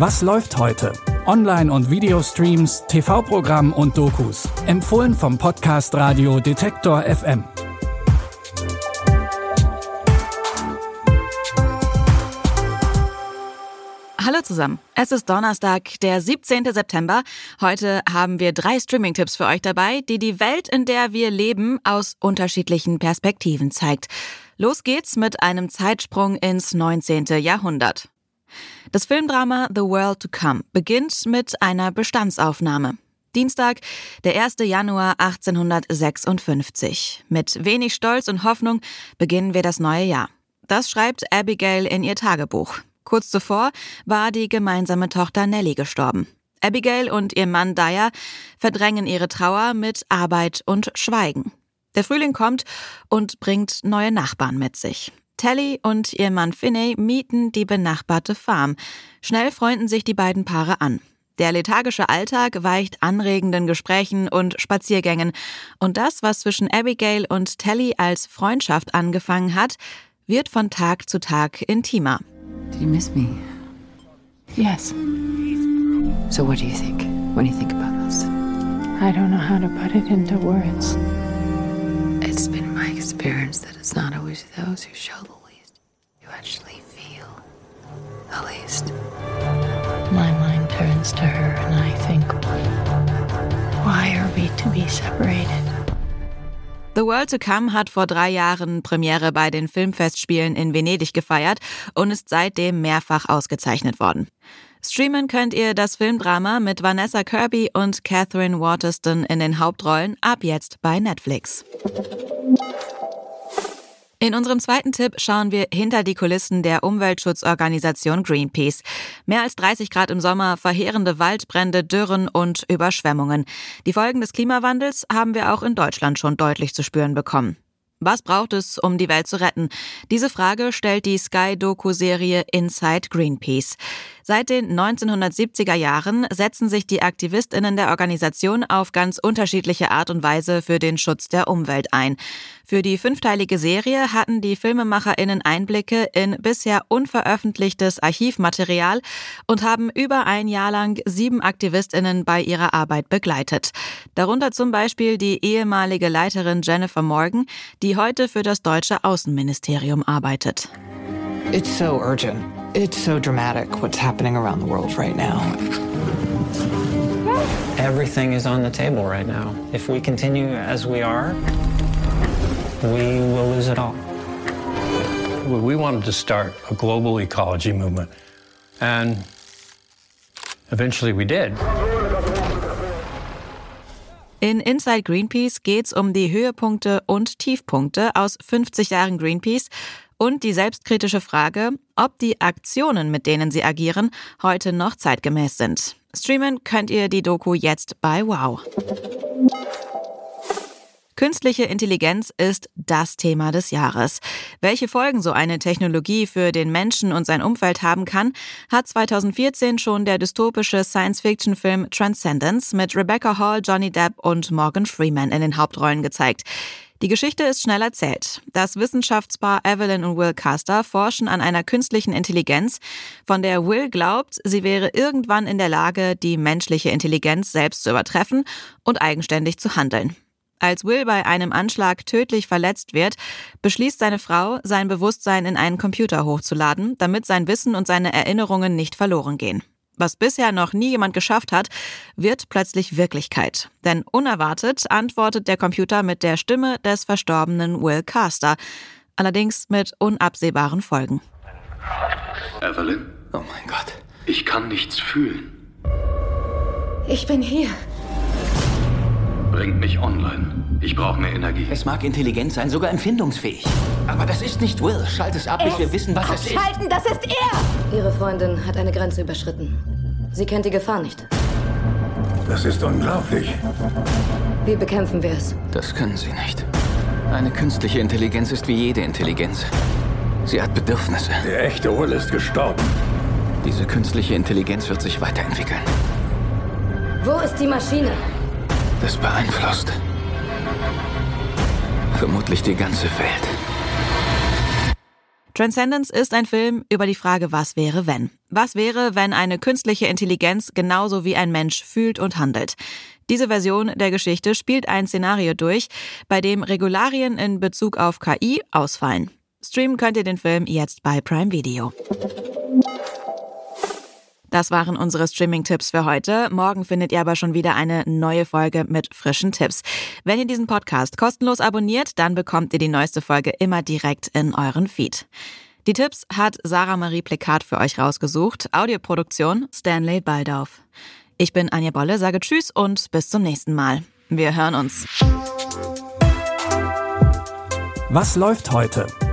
Was läuft heute? Online- und Videostreams, TV-Programm und Dokus. Empfohlen vom Podcast Radio Detektor FM. Hallo zusammen. Es ist Donnerstag, der 17. September. Heute haben wir drei Streaming-Tipps für euch dabei, die die Welt, in der wir leben, aus unterschiedlichen Perspektiven zeigt. Los geht's mit einem Zeitsprung ins 19. Jahrhundert. Das Filmdrama The World to Come beginnt mit einer Bestandsaufnahme. Dienstag, der 1. Januar 1856. Mit wenig Stolz und Hoffnung beginnen wir das neue Jahr. Das schreibt Abigail in ihr Tagebuch. Kurz zuvor war die gemeinsame Tochter Nellie gestorben. Abigail und ihr Mann Dyer verdrängen ihre Trauer mit Arbeit und Schweigen. Der Frühling kommt und bringt neue Nachbarn mit sich. Telly und ihr Mann Finney mieten die benachbarte Farm. Schnell freunden sich die beiden Paare an. Der lethargische Alltag weicht anregenden Gesprächen und Spaziergängen. Und das, was zwischen Abigail und Telly als Freundschaft angefangen hat, wird von Tag zu Tag intimer. Do you miss me? Yes. So what do you think when you think about this? I don't know how to put it into words. It's been my experience that it's not always those who show the least who actually feel the least. My mind turns to her and I think, why are we to be separated? The World to Come hat vor drei Jahren Premiere bei den Filmfestspielen in Venedig gefeiert und ist seitdem mehrfach ausgezeichnet worden. Streamen könnt ihr das Filmdrama mit Vanessa Kirby und Catherine Waterston in den Hauptrollen ab jetzt bei Netflix. In unserem zweiten Tipp schauen wir hinter die Kulissen der Umweltschutzorganisation Greenpeace. Mehr als 30 Grad im Sommer, verheerende Waldbrände, Dürren und Überschwemmungen. Die Folgen des Klimawandels haben wir auch in Deutschland schon deutlich zu spüren bekommen. Was braucht es, um die Welt zu retten? Diese Frage stellt die Sky-Doku-Serie Inside Greenpeace. Seit den 1970er Jahren setzen sich die Aktivistinnen der Organisation auf ganz unterschiedliche Art und Weise für den Schutz der Umwelt ein. Für die fünfteilige Serie hatten die Filmemacherinnen Einblicke in bisher unveröffentlichtes Archivmaterial und haben über ein Jahr lang sieben Aktivistinnen bei ihrer Arbeit begleitet. Darunter zum Beispiel die ehemalige Leiterin Jennifer Morgan, die heute für das deutsche Außenministerium arbeitet. It's so urgent. It's so dramatic what's happening around the world right now. Everything is on the table right now. If we continue as we are, we will lose it all. We wanted to start a global ecology movement, and eventually we did. In Inside Greenpeace geht's um die Höhepunkte und Tiefpunkte aus 50 Jahren Greenpeace und die selbstkritische Frage, ob die Aktionen, mit denen sie agieren, heute noch zeitgemäß sind. Streamen könnt ihr die Doku jetzt bei Wow. Künstliche Intelligenz ist das Thema des Jahres. Welche Folgen so eine Technologie für den Menschen und sein Umfeld haben kann, hat 2014 schon der dystopische Science-Fiction-Film Transcendence mit Rebecca Hall, Johnny Depp und Morgan Freeman in den Hauptrollen gezeigt. Die Geschichte ist schnell erzählt. Das Wissenschaftspaar Evelyn und Will Caster forschen an einer künstlichen Intelligenz, von der Will glaubt, sie wäre irgendwann in der Lage, die menschliche Intelligenz selbst zu übertreffen und eigenständig zu handeln. Als Will bei einem Anschlag tödlich verletzt wird, beschließt seine Frau, sein Bewusstsein in einen Computer hochzuladen, damit sein Wissen und seine Erinnerungen nicht verloren gehen. Was bisher noch nie jemand geschafft hat, wird plötzlich Wirklichkeit. Denn unerwartet antwortet der Computer mit der Stimme des verstorbenen Will Caster, allerdings mit unabsehbaren Folgen. Evelyn? Oh mein Gott. Ich kann nichts fühlen. Ich bin hier. Bringt mich online. Ich brauche mehr Energie. Es mag intelligent sein, sogar empfindungsfähig. Aber das ist nicht Will. Schalt es ab, bis wir wissen, was es ist. Abschalten, das ist er! Ihre Freundin hat eine Grenze überschritten. Sie kennt die Gefahr nicht. Das ist unglaublich. Wie bekämpfen wir es? Das können Sie nicht. Eine künstliche Intelligenz ist wie jede Intelligenz. Sie hat Bedürfnisse. Der echte Will ist gestorben. Diese künstliche Intelligenz wird sich weiterentwickeln. Wo ist die Maschine? Das beeinflusst vermutlich die ganze Welt. Transcendence ist ein Film über die Frage, was wäre, wenn. Was wäre, wenn eine künstliche Intelligenz genauso wie ein Mensch fühlt und handelt? Diese Version der Geschichte spielt ein Szenario durch, bei dem Regularien in Bezug auf KI ausfallen. Streamen könnt ihr den Film jetzt bei Prime Video. Das waren unsere Streaming-Tipps für heute. Morgen findet ihr aber schon wieder eine neue Folge mit frischen Tipps. Wenn ihr diesen Podcast kostenlos abonniert, dann bekommt ihr die neueste Folge immer direkt in euren Feed. Die Tipps hat Sarah Marie Plekat für euch rausgesucht. Audioproduktion Stanley Baldauf. Ich bin Anja Bolle, sage Tschüss und bis zum nächsten Mal. Wir hören uns. Was läuft heute?